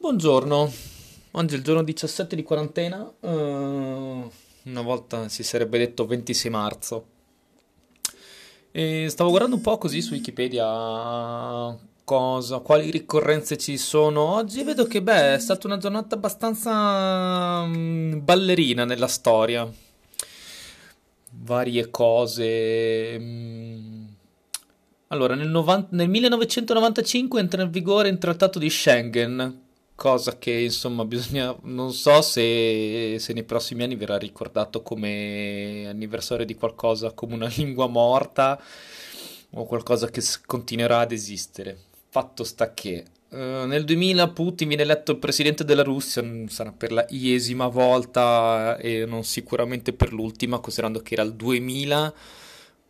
Buongiorno, oggi è il giorno 17 di quarantena, eh, una volta si sarebbe detto 26 marzo. E stavo guardando un po' così su Wikipedia cosa, quali ricorrenze ci sono oggi e vedo che beh, è stata una giornata abbastanza mm, ballerina nella storia. Varie cose. mm. Allora, nel, 90 nel 1995 entra in vigore il Trattato di Schengen, cosa che insomma bisogna, non so se, se nei prossimi anni verrà ricordato come anniversario di qualcosa come una lingua morta o qualcosa che continuerà ad esistere. Fatto sta che eh, nel 2000 Putin viene eletto presidente della Russia, sarà per la iesima volta e non sicuramente per l'ultima, considerando che era il 2000.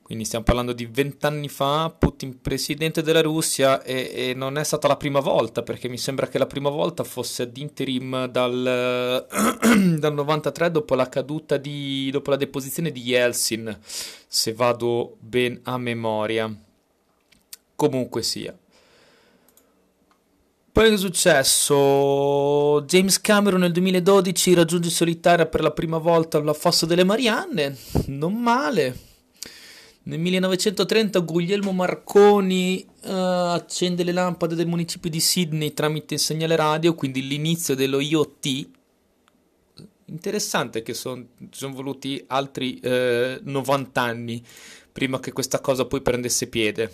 Quindi stiamo parlando di vent'anni fa, Putin presidente della Russia e, e non è stata la prima volta, perché mi sembra che la prima volta fosse ad interim dal, dal 93 dopo la caduta di, dopo la deposizione di Yeltsin, se vado ben a memoria. Comunque sia. Poi che è successo? James Cameron nel 2012 raggiunge solitaria per la prima volta la fossa delle Marianne, non male. Nel 1930 Guglielmo Marconi eh, accende le lampade del municipio di Sydney tramite il segnale radio, quindi l'inizio dello IoT. Interessante che son- sono voluti altri eh, 90 anni prima che questa cosa poi prendesse piede.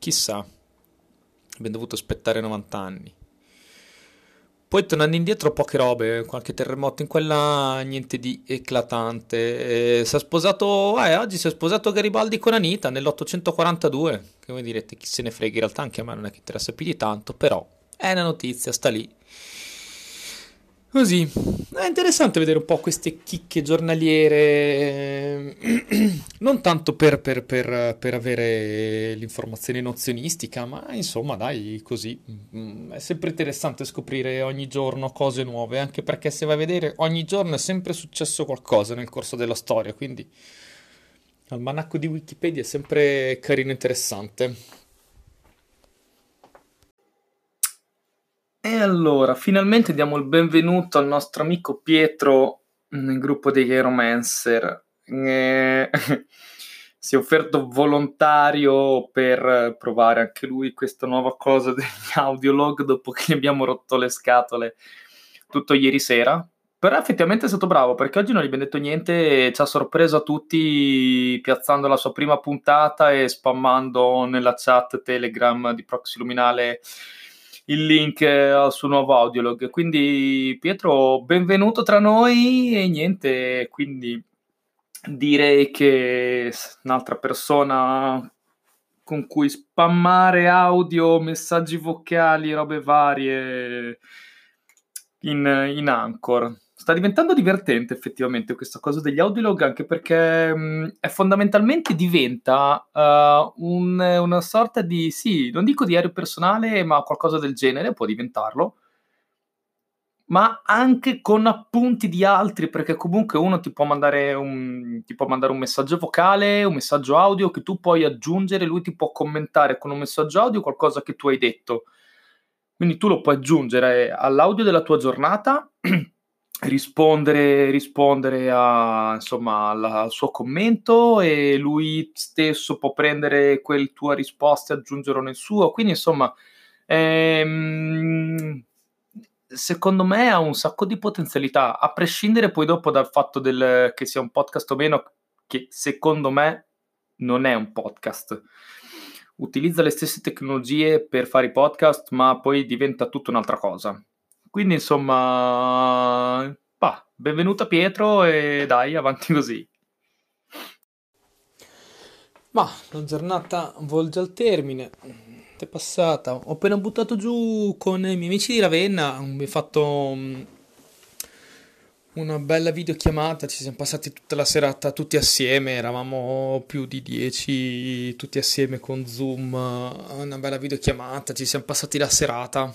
Chissà, abbiamo dovuto aspettare 90 anni. Poi tornando indietro, poche robe, qualche terremoto in quella, niente di eclatante. Eh, si è sposato, eh, oggi si è sposato Garibaldi con Anita nell'842. Che voi direte, chi se ne frega, in realtà anche a me non è che interessa più di tanto, però è una notizia, sta lì. Così, è interessante vedere un po' queste chicche giornaliere, eh, non tanto per, per- per- per avere l'informazione nozionistica, ma insomma, dai, così. Mm, È sempre interessante scoprire ogni giorno cose nuove, anche perché se vai a vedere, ogni giorno è sempre successo qualcosa nel corso della storia, quindi l'almanacco di Wikipedia è sempre carino e interessante. E allora, finalmente diamo il benvenuto al nostro amico Pietro nel gruppo dei Geromancer. Eh, si è offerto volontario per provare anche lui questa nuova cosa degli audiolog dopo che gli abbiamo rotto le scatole tutto ieri sera. Però effettivamente è stato bravo perché oggi non gli abbiamo detto niente e ci ha sorpreso a tutti piazzando la sua prima puntata e spammando nella chat Telegram di Proxy Luminale il link eh, al suo nuovo audiolog. Quindi Pietro, benvenuto tra noi e niente, quindi direi che un'altra persona con cui spammare audio, messaggi vocali, robe varie in, in Anchor. Sta diventando divertente effettivamente questa cosa degli audiolog anche perché mh, è fondamentalmente diventa eh, un- una sorta di, sì, non dico diario personale, ma qualcosa del genere, può diventarlo, ma anche con appunti di altri, perché comunque uno ti può mandare un, ti può mandare un messaggio vocale, un messaggio audio che tu puoi aggiungere, lui ti può commentare con un messaggio audio qualcosa che tu hai detto. Quindi tu lo puoi aggiungere all'audio della tua giornata, rispondere, rispondere a, insomma, alla- al suo commento e lui stesso può prendere quel tua risposta e aggiungerlo nel suo. Quindi, insomma, ehm, secondo me ha un sacco di potenzialità, a prescindere poi dopo dal fatto del, che sia un podcast o meno, che secondo me non è un podcast. Utilizza le stesse tecnologie per fare i podcast, ma poi diventa tutta un'altra cosa. Quindi, insomma, bah, benvenuto a Pietro e dai, avanti così. Ma la giornata volge al termine, è passata. Ho appena buttato giù con i miei amici di Ravenna, abbiamo fatto mm, una bella videochiamata, ci siamo passati tutta la serata tutti assieme, eravamo più di 10 tutti assieme con Zoom, una bella videochiamata, ci siamo passati la serata.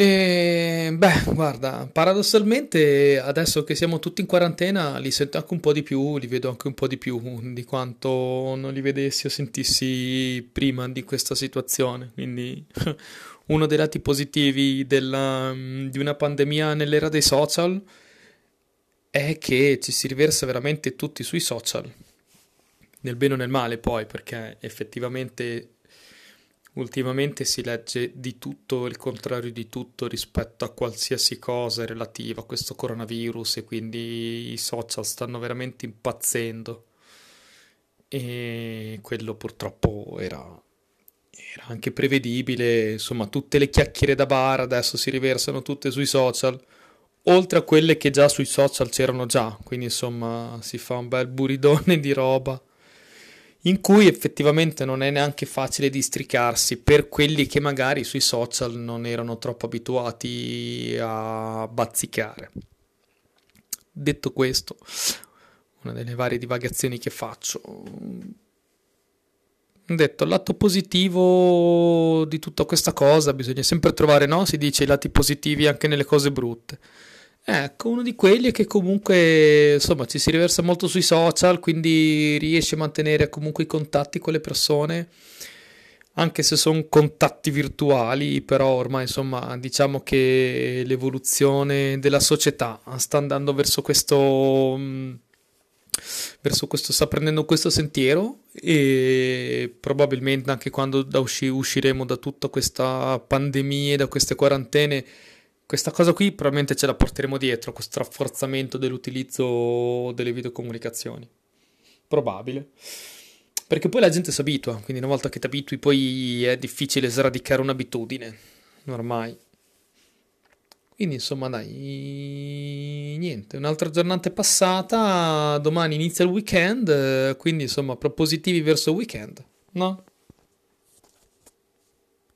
E beh, guarda, paradossalmente adesso che siamo tutti in quarantena li sento anche un po' di più, li vedo anche un po' di più di quanto non li vedessi o sentissi prima di questa situazione, quindi uno dei lati positivi della, mm, di una pandemia nell'era dei social è che ci si riversa veramente tutti sui social, nel bene o nel male poi, perché effettivamente ultimamente si legge di tutto il contrario di tutto rispetto a qualsiasi cosa relativa a questo coronavirus e quindi i social stanno veramente impazzendo. E quello purtroppo era, era anche prevedibile, insomma tutte le chiacchiere da bar adesso si riversano tutte sui social, oltre a quelle che già sui social c'erano già, quindi insomma si fa un bel buridone di roba in cui effettivamente non è neanche facile districarsi per quelli che magari sui social non erano troppo abituati a bazzicare. Detto questo, una delle varie divagazioni che faccio. Detto, il lato positivo di tutta questa cosa bisogna sempre trovare, no? Si dice i lati positivi anche nelle cose brutte. Ecco, uno di quelli è che comunque, insomma, ci si riversa molto sui social, quindi riesce a mantenere comunque i contatti con le persone, anche se sono contatti virtuali, però ormai, insomma, diciamo che l'evoluzione della società sta andando verso questo mm, verso questo, sta prendendo questo sentiero e probabilmente anche quando da usci, usciremo da tutta questa pandemia, da queste quarantene, questa cosa qui probabilmente ce la porteremo dietro, questo rafforzamento dell'utilizzo delle videocomunicazioni. Probabile. Perché poi la gente si abitua, quindi una volta che ti abitui poi è difficile sradicare un'abitudine, ormai. Quindi insomma dai, niente, un'altra giornata è passata, domani inizia il weekend, quindi insomma propositivi verso il weekend, no?